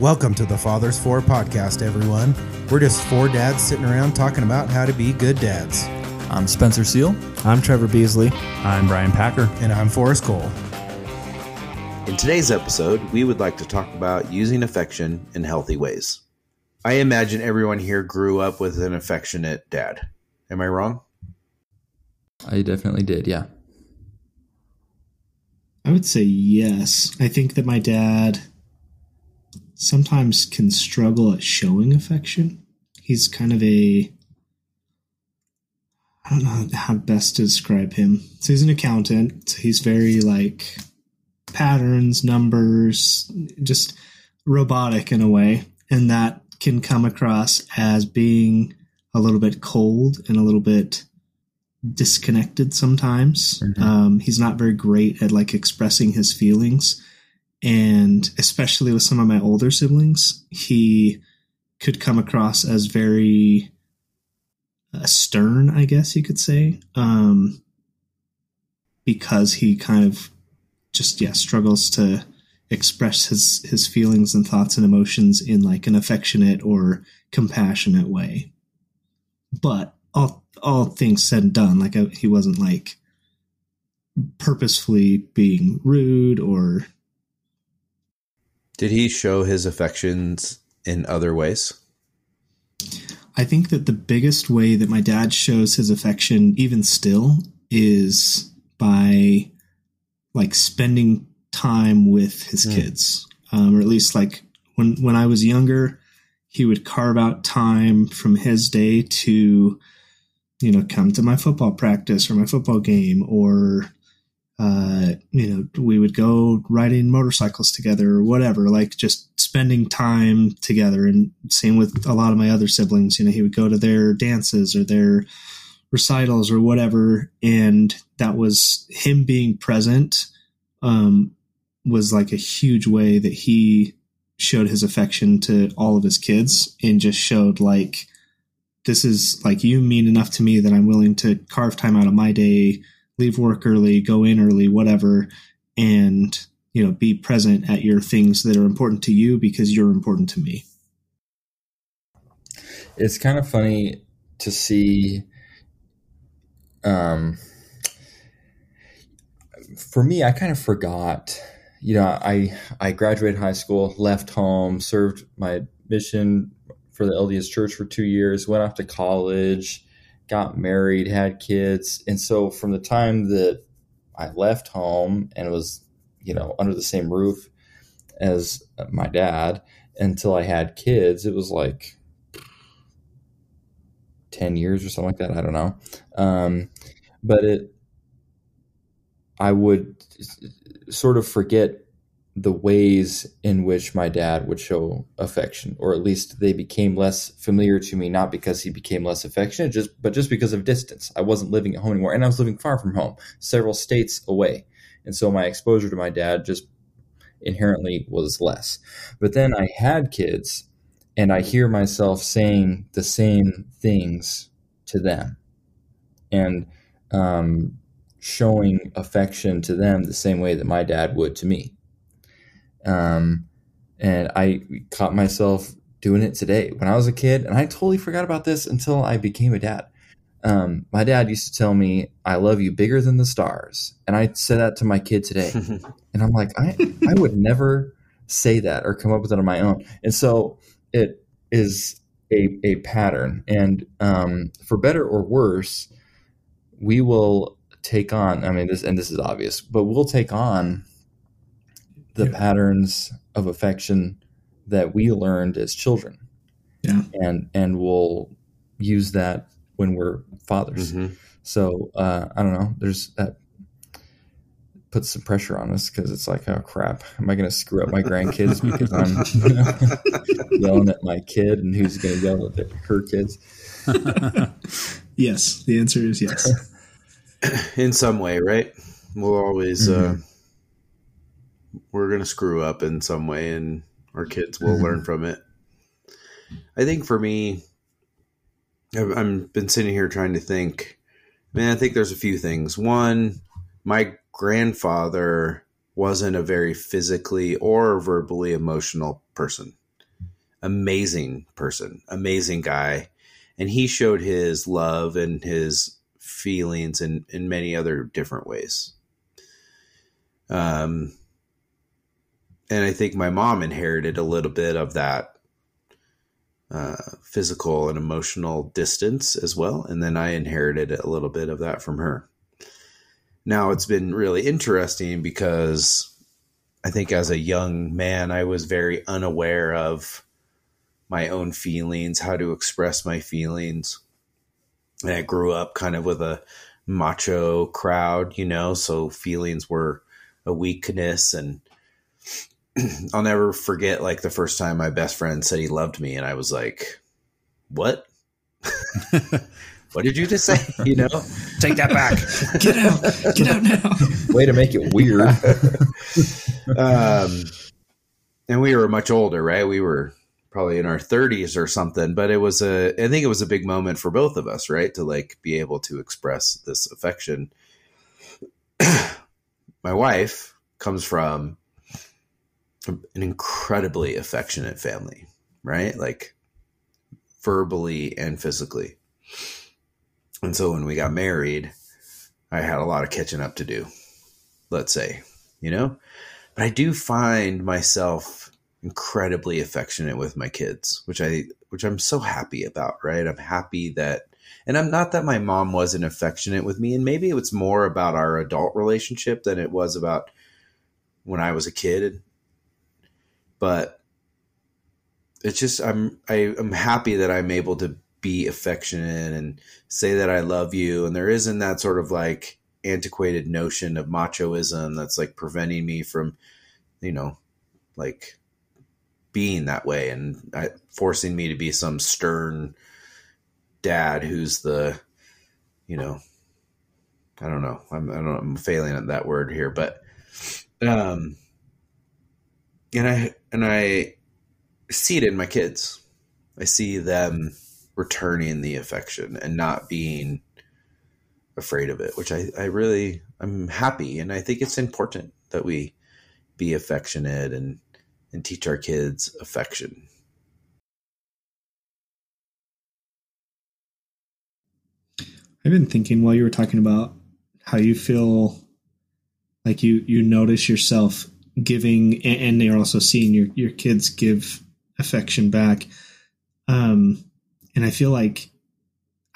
Welcome to the Fathers Four podcast, everyone. We're just four dads sitting around talking about how to be good dads. I'm Spencer Seal. I'm Trevor Beasley. I'm Brian Packer. And I'm Forrest Cole. In today's episode, we would like to talk about using affection in healthy ways. I imagine everyone here grew up with an affectionate dad. Am I wrong? I definitely did, yeah. I would say yes. I think that my dad sometimes can struggle at showing affection. He's kind of a I don't know how best to describe him. So he's an accountant. So he's very like patterns, numbers, just robotic in a way. And that can come across as being a little bit cold and a little bit disconnected sometimes. Mm-hmm. Um, he's not very great at like expressing his feelings. And especially with some of my older siblings, he could come across as very uh, stern, I guess you could say, um, because he kind of just yeah struggles to express his his feelings and thoughts and emotions in like an affectionate or compassionate way. But all all things said and done, like I, he wasn't like purposefully being rude or. Did he show his affections in other ways? I think that the biggest way that my dad shows his affection, even still, is by like spending time with his mm. kids, um, or at least like when when I was younger, he would carve out time from his day to you know, come to my football practice or my football game, or, uh, you know, we would go riding motorcycles together or whatever, like just spending time together. And same with a lot of my other siblings, you know, he would go to their dances or their recitals or whatever. And that was him being present, um, was like a huge way that he showed his affection to all of his kids and just showed like, this is like you mean enough to me that I'm willing to carve time out of my day, leave work early, go in early, whatever, and you know, be present at your things that are important to you because you're important to me. It's kind of funny to see um for me I kind of forgot you know I I graduated high school, left home, served my mission for the LDS Church for two years, went off to college, got married, had kids. And so from the time that I left home and was, you know, under the same roof as my dad until I had kids, it was like 10 years or something like that. I don't know. Um, but it, I would sort of forget the ways in which my dad would show affection or at least they became less familiar to me not because he became less affectionate just but just because of distance. I wasn't living at home anymore and i was living far from home several states away. And so my exposure to my dad just inherently was less. But then i had kids and i hear myself saying the same things to them. And um, showing affection to them the same way that my dad would to me um, and I caught myself doing it today when I was a kid, and I totally forgot about this until I became a dad. Um, my dad used to tell me, "I love you bigger than the stars," and I said that to my kid today, and I'm like, I I would never say that or come up with it on my own, and so it is a a pattern, and um, for better or worse, we will take on. I mean, this and this is obvious, but we'll take on the yeah. patterns of affection that we learned as children. Yeah. And and we'll use that when we're fathers. Mm-hmm. So uh, I don't know. There's that puts some pressure on us because it's like, oh crap, am I going to screw up my grandkids because I'm yelling at my kid, and who's going to yell at her kids? yes, the answer is yes. In some way, right? We'll always uh, mm-hmm. uh, we're going to screw up in some way and our kids will mm-hmm. learn from it. I think for me, I've, I've been sitting here trying to think. I mean, I think there's a few things. One, my grandfather wasn't a very physically or verbally emotional person. amazing person, amazing guy. And he showed his love and his feelings in, in many other different ways. Um, and I think my mom inherited a little bit of that uh, physical and emotional distance as well. And then I inherited a little bit of that from her. Now it's been really interesting because I think as a young man, I was very unaware of my own feelings, how to express my feelings. And I grew up kind of with a macho crowd, you know, so feelings were a weakness and I'll never forget like the first time my best friend said he loved me and I was like, "What? what did you just say?" You know? Take that back. Get out. Get out now. Way to make it weird. um and we were much older, right? We were probably in our 30s or something, but it was a I think it was a big moment for both of us, right? To like be able to express this affection. my wife comes from an incredibly affectionate family, right? Like verbally and physically. And so when we got married, I had a lot of catching up to do, let's say, you know? But I do find myself incredibly affectionate with my kids, which I which I'm so happy about, right? I'm happy that and I'm not that my mom wasn't affectionate with me and maybe it was more about our adult relationship than it was about when I was a kid but it's just I'm I, I'm happy that I'm able to be affectionate and say that I love you. And there isn't that sort of like antiquated notion of machoism that's like preventing me from, you know, like being that way and I, forcing me to be some stern dad who's the, you know, I don't know. I'm I don't I'm failing at that word here, but um and I and I see it in my kids. I see them returning the affection and not being afraid of it, which I, I really I'm happy and I think it's important that we be affectionate and and teach our kids affection. I've been thinking while you were talking about how you feel like you you notice yourself giving and they're also seeing your your kids give affection back. Um and i feel like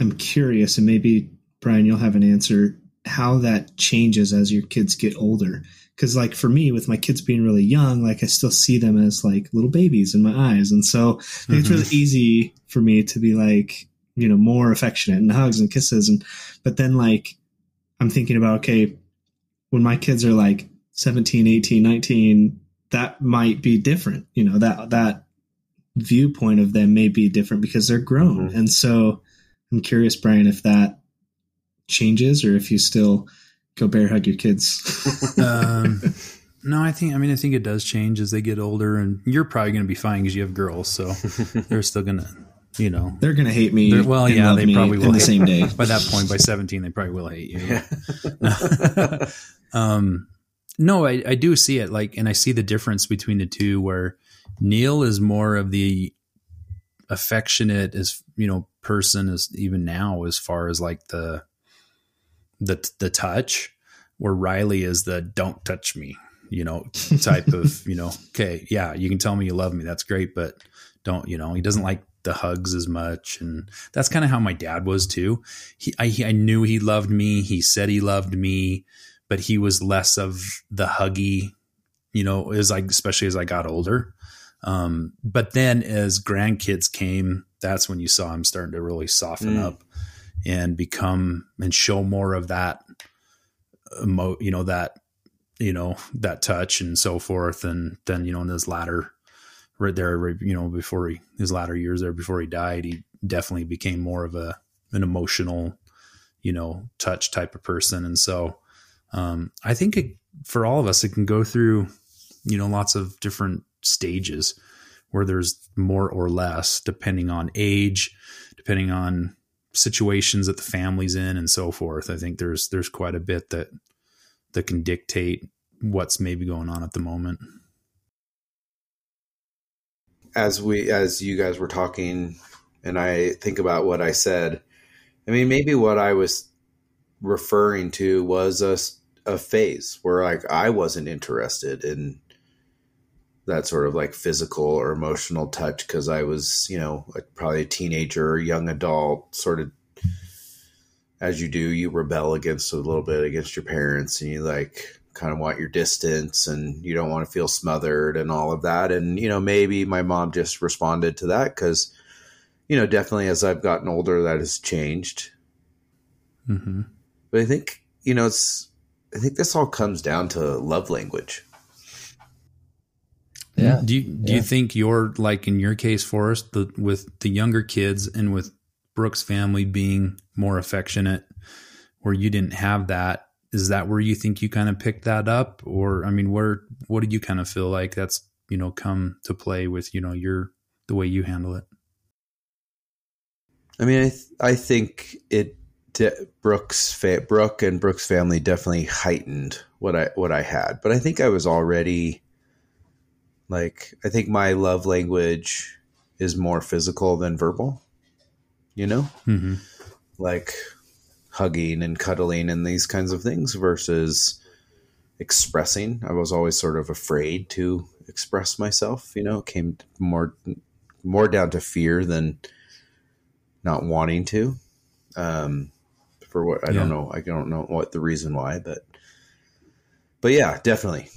i'm curious and maybe brian you'll have an answer how that changes as your kids get older. Because like for me with my kids being really young like i still see them as like little babies in my eyes. And so mm-hmm. it's really easy for me to be like you know more affectionate and hugs and kisses. And but then like i'm thinking about okay when my kids are like 17 18 19 that might be different you know that that viewpoint of them may be different because they're grown. Mm-hmm. and so i'm curious brian if that changes or if you still go bear hug your kids. Um, no i think i mean i think it does change as they get older and you're probably going to be fine because you have girls so they're still going to you know. They're going to hate me well yeah they probably will the same day. By that point by 17 they probably will hate you. Um no, I, I do see it like, and I see the difference between the two where Neil is more of the affectionate as, you know, person as even now, as far as like the, the, the touch where Riley is the don't touch me, you know, type of, you know, okay, yeah, you can tell me you love me. That's great. But don't, you know, he doesn't like the hugs as much. And that's kind of how my dad was too. He, I, I knew he loved me. He said he loved me but he was less of the huggy, you know, as I, especially as I got older. Um, but then as grandkids came, that's when you saw him starting to really soften mm. up and become and show more of that, emo, you know, that, you know, that touch and so forth. And then, you know, in his latter, right there, you know, before he, his latter years there, before he died, he definitely became more of a, an emotional, you know, touch type of person. And so, um, I think it, for all of us, it can go through, you know, lots of different stages where there's more or less depending on age, depending on situations that the family's in and so forth. I think there's, there's quite a bit that, that can dictate what's maybe going on at the moment. as we as you guys were talking and I think about what I said, I mean maybe what I was referring to was a a phase where like I wasn't interested in that sort of like physical or emotional touch because I was, you know, probably a teenager or young adult, sort of as you do, you rebel against a little bit against your parents and you like kind of want your distance and you don't want to feel smothered and all of that. And, you know, maybe my mom just responded to that because, you know, definitely as I've gotten older, that has changed. Mm-hmm. But I think, you know, it's, I think this all comes down to love language. Mm-hmm. Yeah. Do you do Yeah. you think you're like in your case, Forrest, the with the younger kids and with Brooke's family being more affectionate, where you didn't have that? Is that where you think you kind of picked that up, or I mean, where what do you kind of feel like that's you know come to play with you know your the way you handle it? I mean, I, th- I think it de- Brooks fa- Brooke and Brooke's family definitely heightened what I what I had, but I think I was already like I think my love language is more physical than verbal. You know, Mm-hmm. like hugging and cuddling and these kinds of things versus expressing. I was always sort of afraid to express myself. You know, it came more more down to fear than not wanting to. Um, for what I don't know, I don't know what the reason why, but but yeah, definitely.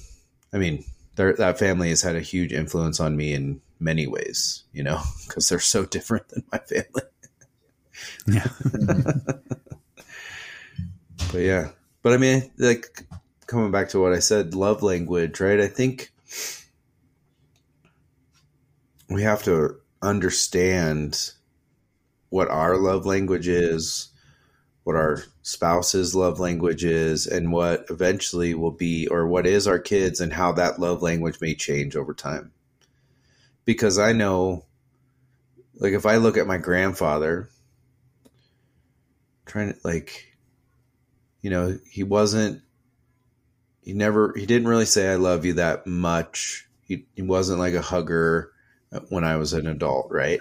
I mean, that family has had a huge influence on me in many ways. You know, because they're so different than my family. Yeah. but yeah but i mean like coming back to what i said love language right i think we have to understand what our love language is what our spouse's love language is and what eventually will be or what is our kids and how that love language may change over time. Because i know like if i look at my grandfather trying to like you know he wasn't he never he didn't really say i love you that much. He, he wasn't like a hugger when i was an adult right?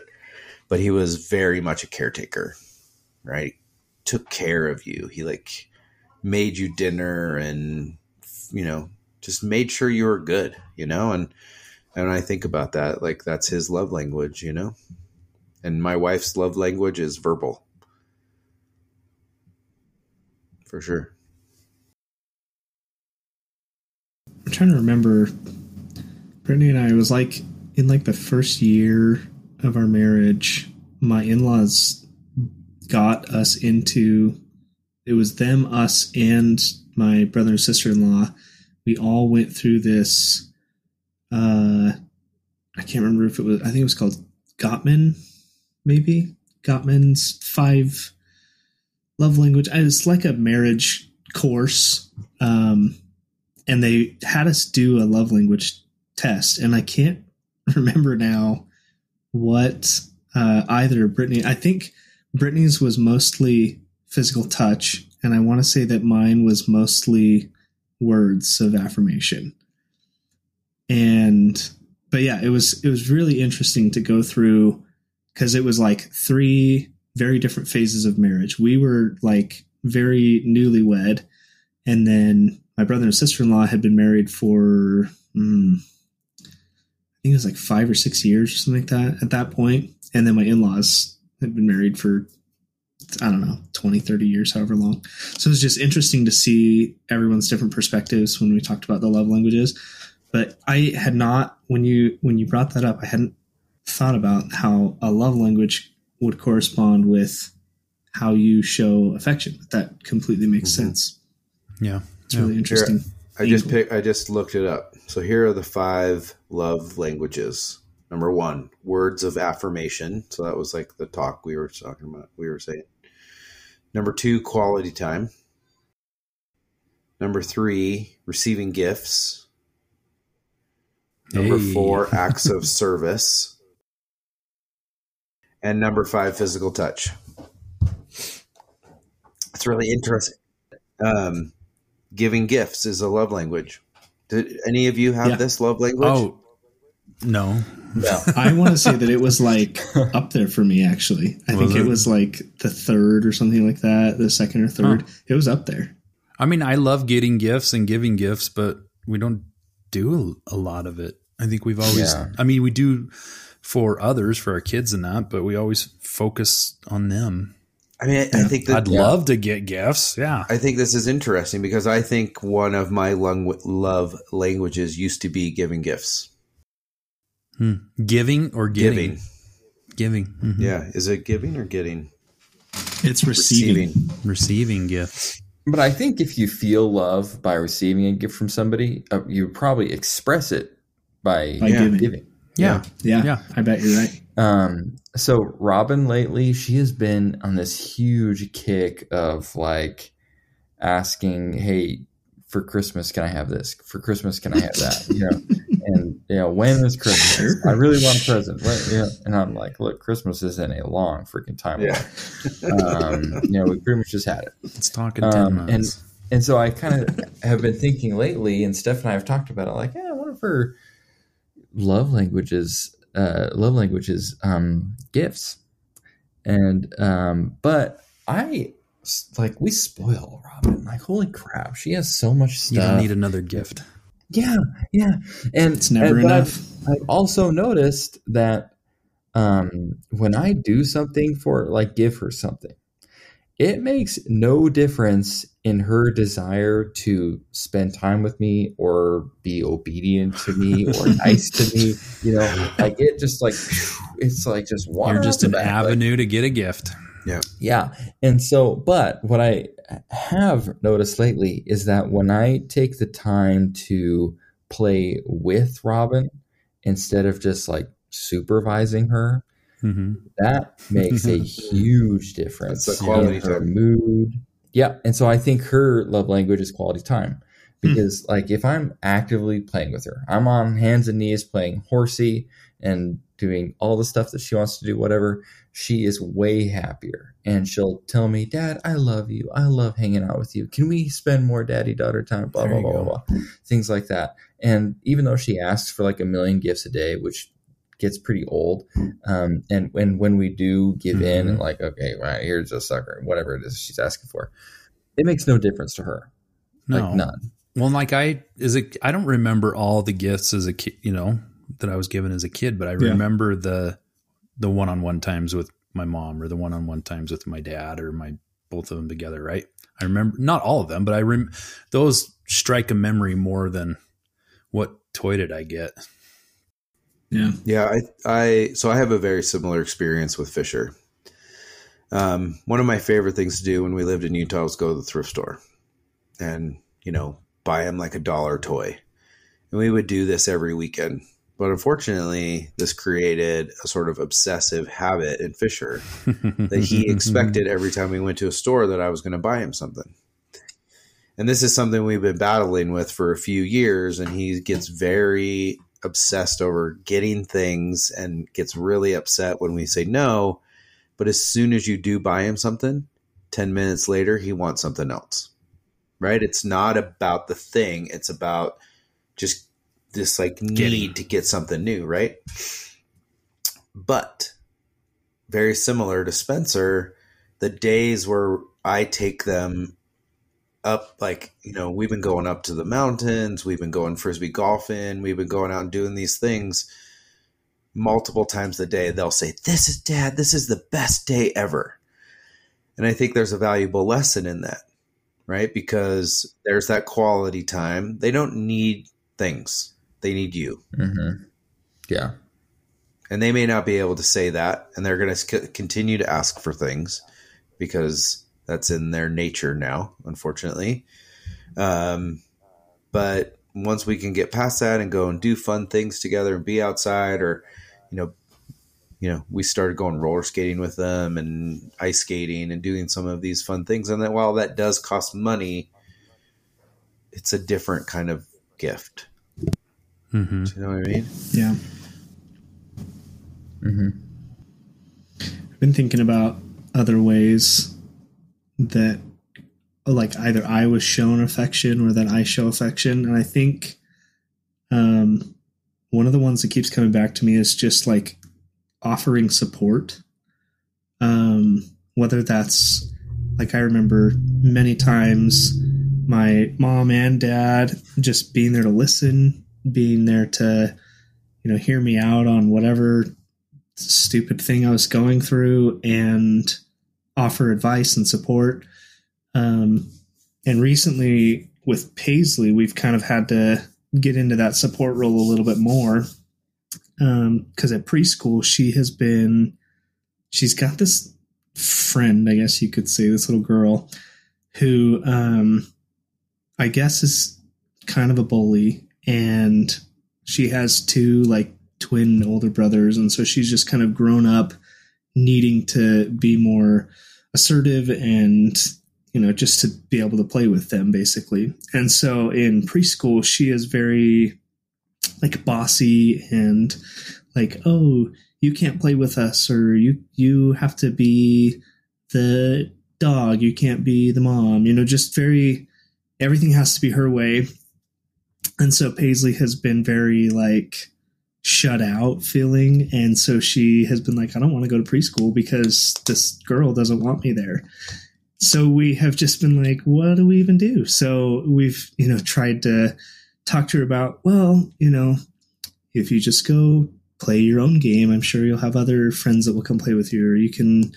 But he was very much a caretaker right took care of you he like made you dinner and you know just made sure you were good you know and and i think about that like that's his love language you know and my wife's love language is verbal for sure. I'm trying to remember. Brittany and I was like in like the first year of our marriage. My in-laws got us into. It was them, us, and my brother and sister-in-law. We all went through this. Uh, I can't remember if it was. I think it was called Gottman, maybe Gottman's five love language. It's like a marriage course, um, and they had us do a love language test, and I can't remember now what uh, either Brittany. I think Brittany's was mostly physical touch, and I want to say that mine was mostly words of affirmation. And but yeah, it was it was really interesting to go through because it was like three very different phases of marriage. We were like very newlywed, and then my brother and sister in law had been married for mm, I think it was like five or six years or something like that at that point. And then my in laws had been married for I don't know 20, 30 years, however long. So it was just interesting to see everyone's different perspectives when we talked about the love languages. But I had not when you when you brought that up, I hadn't thought about how a love language would correspond with how you show affection. That completely makes Mhm. sense. Yeah. It's Yeah. really interesting. I just Angle. pick, I just looked it up. So here are the five love languages. Number one, words of affirmation. So that was like the talk we were talking about. We were saying. Number two, quality time. Number three, receiving gifts. Number Hey. four, acts of service. And number five, physical touch. It's really interesting. Um, giving gifts is a love language. Did any of you have Yeah. this love language? Oh, No. No. I want to say that it was like up there for me. Actually, I Was think it? it? was like the third or something like that. The second or third. It was up there. I mean, I love getting gifts and giving gifts, but we don't do a lot of it. I think we've always, Yeah. I mean, we do for others, for our kids and that, but we always focus on them. I mean, I, I think that I'd love to get gifts. Yeah. I think this is interesting because I think one of my lung- love languages used to be giving gifts. Hmm. Giving or getting? Giving. Giving. Mhm. Yeah. Is it giving or getting? It's receiving. Receiving gifts. But I think if you feel love by receiving a gift from somebody, uh, you probably express it by, By Yeah. giving. giving. Yeah. Yeah, Yeah. I bet you're right. Um, so Robin lately, she has been on this huge kick of like asking, "Hey, for Christmas, can I have this? For Christmas, can I have that?" You know, and you know, when is Christmas? I really want a present. When, you know, and I'm like, "Look, Christmas isn't a long freaking time Yeah. Um, you know, we pretty much just had it." Let's talk in 10 Um, months. And so I kind of have been thinking lately, and Steph and I have talked about it. Like, yeah, one of her love languages, uh, love languages, um, gifts, and um, but I like we spoil Robin. Like, holy crap, she has so much you stuff. don't need another gift. Yeah, yeah, and It's never and- but enough. I've, I've also noticed that um, when I do something for, like, give her something, it makes no difference in her desire to spend time with me or be obedient to me or nice to me. You know, like it just like it's like just water. You're just an back. Like, avenue to get a gift. Yeah. Yeah. And so, but what I have noticed lately is that when I take the time to play with Robin instead of just like supervising her, hmm that makes a huge difference That's a quality in her time. mood. Yeah. And so I think her love language is quality time. Hmm. Because like if I'm actively playing with her, I'm on hands and knees playing horsey and doing all the stuff that she wants to do, whatever, she is way happier. And she'll tell me, Dad, I love you. I love hanging out with you. Can we spend more daddy daughter time? Blah, There blah, blah, blah, blah. Things like that. And even though she asks for like a million gifts a day, which gets pretty old, um, and when when we do give in and like, okay, right, here's a sucker, whatever it is she's asking for, it makes no difference to her. No. Like none. Well, like I is it I don't remember all the gifts as a kid, you know, that I was given as a kid, but I Yeah. remember the the one-on-one times with my mom or the one-on-one times with my dad or my both of them together, right? I remember not all of them, but I rem those strike a memory more than what toy did I get. Yeah. Yeah, I, I so I have a very similar experience with Fisher. Um, one of my favorite things to do when we lived in Utah was go to the thrift store, and you know buy him like a dollar toy, and we would do this every weekend. But unfortunately, this created a sort of obsessive habit in Fisher that he expected every time we went to a store that I was going to buy him something. And this is something we've been battling with for a few years, and he gets very obsessed over getting things and gets really upset when we say no. But as soon as you do buy him something, 10 minutes later, he wants something else. Right? It's not about the thing, it's about just this like need to get something new, right? But very similar to Spencer, the days where I take them up, like, you know, we've been going up to the mountains, we've been going frisbee golfing, we've been going out and doing these things multiple times a day. They'll say, This is dad, this is the best day ever. And I think there's a valuable lesson in that, right? Because there's that quality time. They don't need things, they need you. Mm-hmm. Yeah. and they may not be able to say that and they're going to continue to ask for things because that's in their nature now unfortunately um, but once we can get past that and go and do fun things together and be outside or you know you know we started going roller skating with them and ice skating and doing some of these fun things and that while that does cost money it's a different kind of gift hmm do you know what i mean Yeah. Mm-hmm. I've been thinking about other ways that like either I was shown affection or that I show affection. And I think um one of the ones that keeps coming back to me is just like offering support. Um, whether that's like I remember many times my mom and dad just being there to listen, being there to, you know, hear me out on whatever stupid thing I was going through and offer advice and support. Um, and recently with Paisley, we've kind of had to get into that support role a little bit more. Because um, at preschool, she has been, she's got this friend, I guess you could say, this little girl who um, I guess is kind of a bully. And she has two like twin older brothers. And so she's just kind of grown up needing to be more assertive and you know just to be able to play with them basically. And so in preschool she is very like bossy and like oh you can't play with us or you you have to be the dog. You can't be the mom. You know just very everything has to be her way and so paisley has been very like shut out feeling. And so she has been like i don't want to go to preschool because this girl doesn't want me there. So we have just been like what do we even do? So we've you know tried to talk to her about well you know if you just go play your own game i'm sure you'll have other friends that will come play with you or you can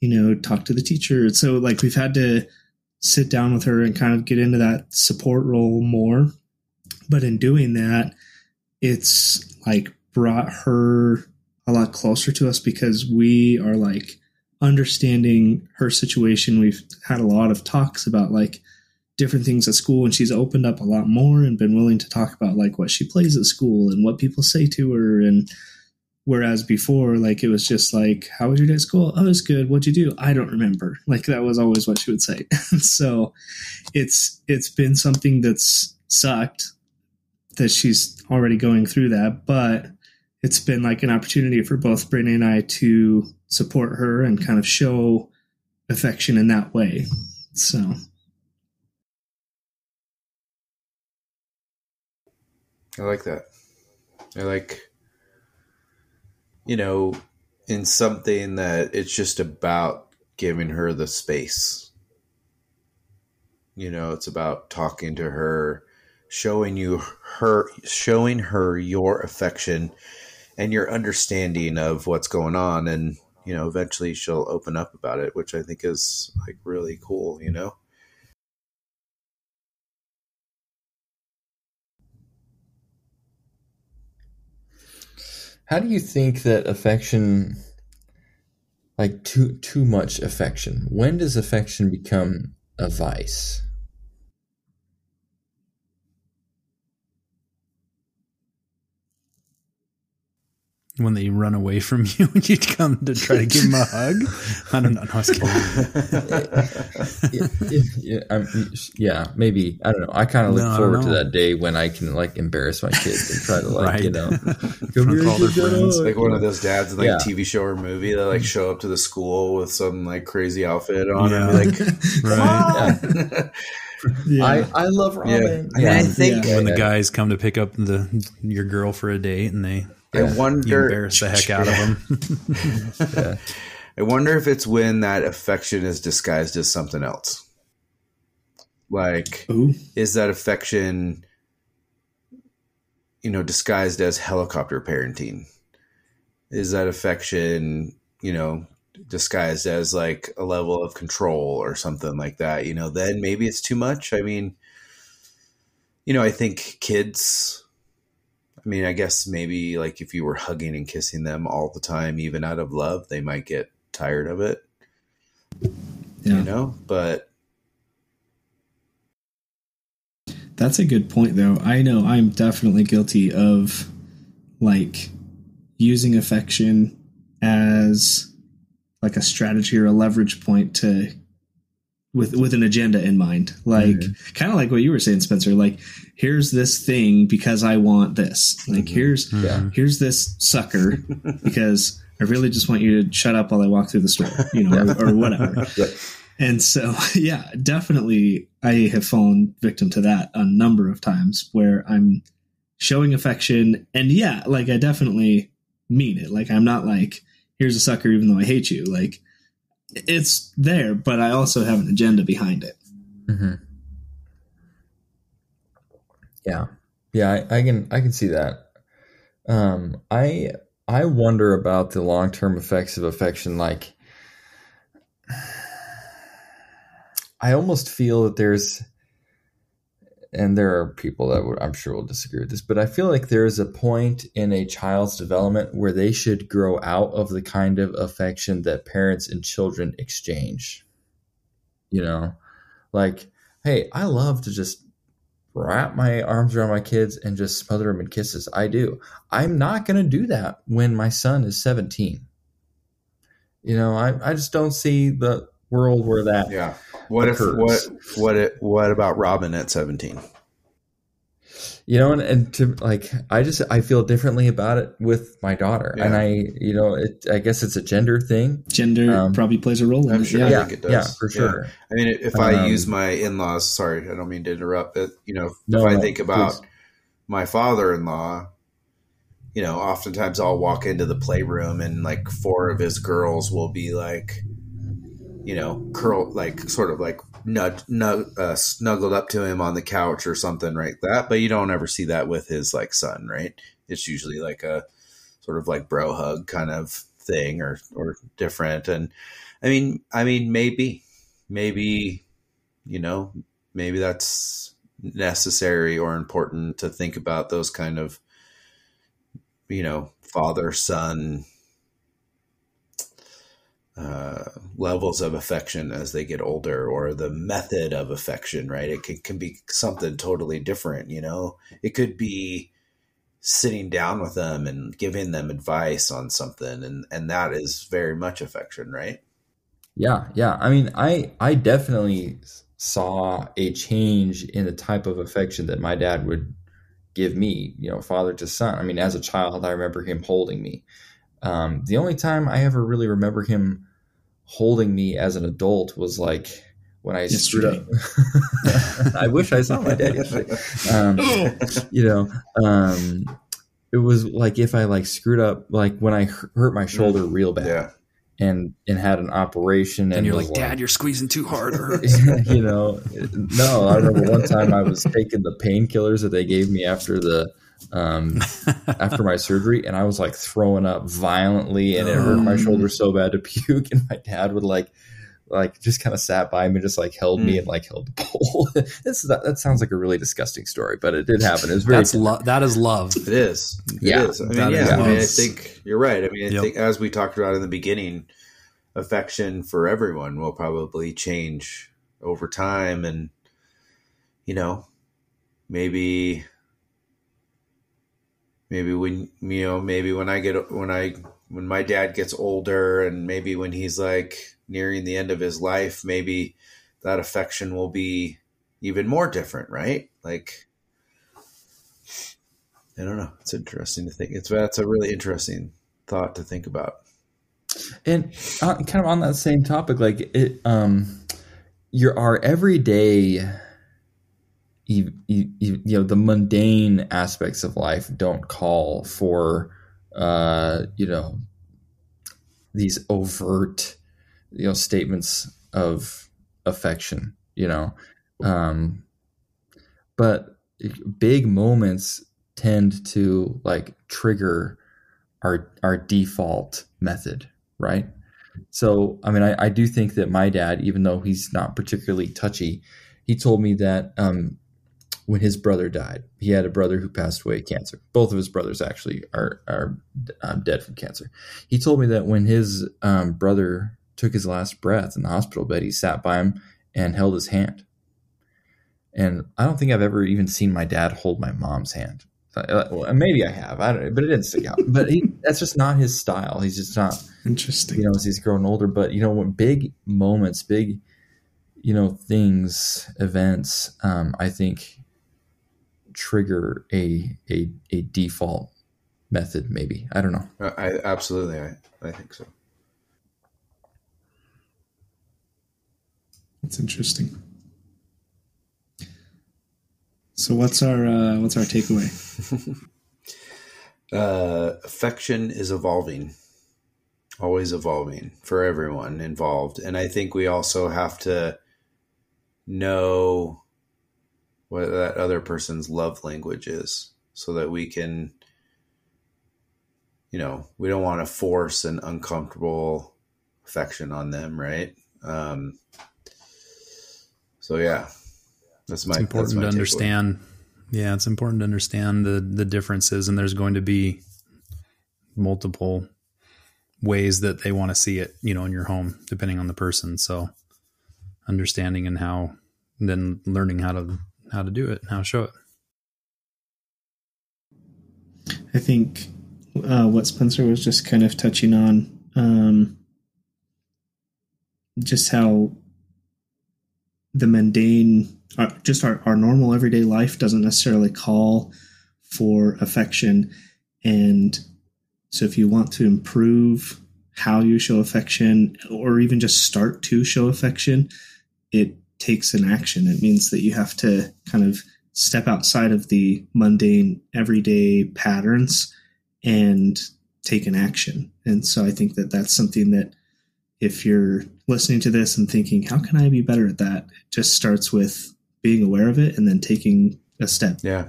you know talk to the teacher. So like we've had to sit down with her and kind of get into that support role more but in doing that it's like brought her a lot closer to us because we are like understanding her situation. We've had a lot of talks about like different things at school and she's opened up a lot more and been willing to talk about like what she plays at school and what people say to her. And whereas before like it was just like how was your day at school? Oh it's good. What'd you do? I don't remember. Like that was always what she would say. So it's it's been something that's sucked that she's already going through that but it's been like an opportunity for both Brittany and I to support her and kind of show affection in that way. So. I like that. I like, you know, in something that it's just about giving her the space. You know, it's about talking to her, showing you her, showing her your affection and your understanding of what's going on. And you know eventually she'll open up about it which i think is like really cool you know? How do you think that affection like too too much affection? When does affection become a vice when they run away from you and you come to try to give them a hug. I don't know. No, I was kidding. yeah, yeah, yeah, maybe. I don't know. I kind of look no, forward to that day when I can like embarrass my kids and try to like, right. you know, come here all their friends. Like one of those dads in like yeah. TV show or movie that like show up to the school with some like crazy outfit on yeah. and like, right. Yeah. I, I love ramen. Yeah. I, I think when the guys come to pick up the your girl for a date and they I wonder. You embarrass the heck out of them. yeah. I wonder if it's when that affection is disguised as something else. Like, Ooh. is that affection, you know, disguised as helicopter parenting? Is that affection, you know, disguised as like a level of control or something like that? You know, then maybe it's too much. I mean, you know, I think kids I mean, I guess maybe like if you were hugging and kissing them all the time, even out of love, they might get tired of it. Yeah. You know, but that's a good point, though. I know I'm definitely guilty of like using affection as like a strategy or a leverage point to with with an agenda in mind like mm-hmm. kind of like what you were saying spencer like here's this thing because i want this like mm-hmm. here's yeah. here's this sucker because i really just want you to shut up while i walk through the store you know yeah. or, or, whatever and so yeah definitely i have fallen victim to that a number of times where i'm showing affection. And yeah, like I definitely mean it. Like I'm not like, here's a sucker even though I hate you. Like it's there, but I also have an agenda behind it. Mm-hmm. Yeah, yeah, I, I, can I can see that. Um, I I wonder about the long term effects of affection. Like, I almost feel that there's, and there are people that would, I'm sure will disagree with this, but I feel like there is a point in a child's development where they should grow out of the kind of affection that parents and children exchange. You know, like, hey, I love to just wrap my arms around my kids and just smother them in kisses. I do. I'm not going to do that when my son is 17. You know, I, I just don't see the world where that. Yeah. What occurs. if what what it, what about Robin at 17? you know and, and to like i just i feel differently about it with my daughter yeah. and i you know it, i guess it's a gender thing gender um, probably plays a role i'm sure yeah, I think it does yeah for sure yeah. i mean if um, i use my in-laws sorry i don't mean to interrupt but you know no, if i think about please. my father-in-law you know oftentimes i'll walk into the playroom and like four of his girls will be like you know curl like sort of like nudge, uh, snuggled up to him on the couch or something like that. But you don't ever see that with his like son, right? It's usually like a sort of like bro hug kind of thing or or different. And I mean, I mean, maybe, maybe, you know, maybe that's necessary or important to think about those kind of, you know, father son uh, levels of affection as they get older or the method of affection right? It can, can be something totally different you know? It could be sitting down with them and giving them advice on something and and that is very much affection right? Yeah yeah. I mean i i definitely saw a change in the type of affection that my dad would give me you know father to son. I mean as a child i remember him holding me um, the only time I ever really remember him holding me as an adult was like when I yesterday. screwed up. I wish I saw my dad yesterday. Um, you know, um, it was like if I like screwed up, like when I hurt my shoulder mm. real bad. Yeah. And, and had an operation, and, and you're like, Dad, like, you're squeezing too hard. you know, no. I remember one time I was taking the painkillers that they gave me after the um, after my surgery, and I was like throwing up violently, and it hurt my shoulder so bad to puke. And my dad would like, like just kind of sat by me, just like held me mm. and like held the pole. this that, that sounds like a really disgusting story, but it did happen. It was very that's lo- that is love. It is. It yeah, is. I mean, yeah. I mean, I think you're right. I mean, I yep. think as we talked about in the beginning, affection for everyone will probably change over time, and you know, maybe maybe when you know maybe when i get when i when my dad gets older and maybe when he's like nearing the end of his life maybe that affection will be even more different right? Like i don't know. It's interesting to think. It's that's a really interesting thought to think about. And uh, kind of on that same topic like it um your our everyday you, you, you know the mundane aspects of life don't call for uh, you know these overt you know statements of affection you know? Um, but big moments tend to like trigger our our default method right? So i mean I, I do think that my dad even though he's not particularly touchy he told me that um, when his brother died. He had a brother who passed away of cancer. Both of his brothers actually are are um, dead from cancer. He told me that when his um, brother took his last breath in the hospital bed, he sat by him and held his hand. And I don't think I've ever even seen my dad hold my mom's hand. Uh, well, maybe I have, I don't, but it didn't stick out. But he, that's just not his style. He's just not interesting. You know, as he's growing older. But you know, when big moments, big, you know, things, events, um, I think trigger a a, a default method maybe. I don't know. I absolutely i, I think so. That's interesting. So what's our uh, what's our takeaway? uh, affection is evolving, always evolving for everyone involved, and I think we also have to know what that other person's love language is, so that we can, you know, we don't want to force an uncomfortable affection on them, right? Um, so yeah, that's my it's important my to understand. Yeah, it's important to understand the the differences, and there's going to be multiple ways that they want to see it, you know, in your home, depending on the person. So, understanding and how, then learning how to how to do it, and how to show it. I think uh, what Spencer was just kind of touching on, um, just how the mundane, uh, just our, our normal everyday life doesn't necessarily call for affection. And so if you want to improve how you show affection or even just start to show affection, it takes an action. It means that you have to kind of step outside of the mundane everyday patterns and take an action. And so I think that that's something that if you're listening to this and thinking, how can I be better at that? It just starts with being aware of it and then taking a step. Yeah.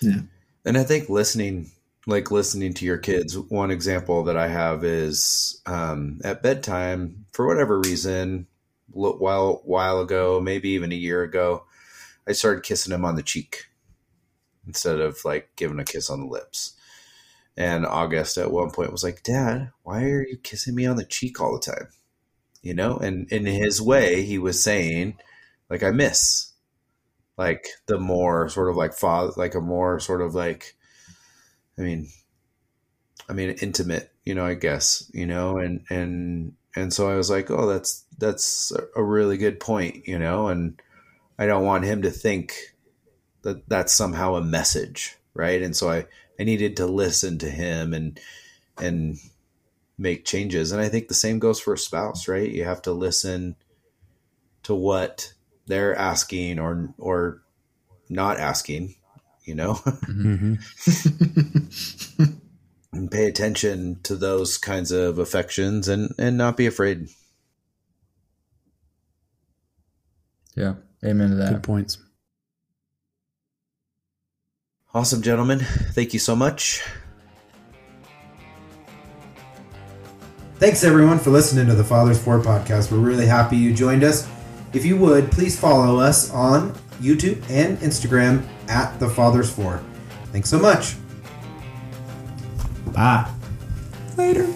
Yeah. And I think listening, like listening to your kids, one example that I have is um, at bedtime, for whatever reason, while, while ago, maybe even a year ago, I started kissing him on the cheek instead of like giving a kiss on the lips. And August at one point was like, Dad, why are you kissing me on the cheek all the time? You know, and in his way, he was saying, like, I miss like the more sort of like father, like a more sort of like, I mean, I mean, intimate, you know, I guess, you know, and, and, and so I was like, oh, that's, that's a really good point, you know, and I don't want him to think that that's somehow a message. Right. And so I, I needed to listen to him and and make changes. And I think the same goes for a spouse, right? You have to listen to what they're asking or or not asking, you know, Mm-hmm. and pay attention to those kinds of affections and and not be afraid. Yeah. Amen to that. Good points. Awesome, gentlemen. Thank you so much. Thanks everyone for listening to the Fathers Four podcast. We're really happy you joined us. If you would, please follow us on YouTube and Instagram at the Fathers Four. Thanks so much. Bye. Later.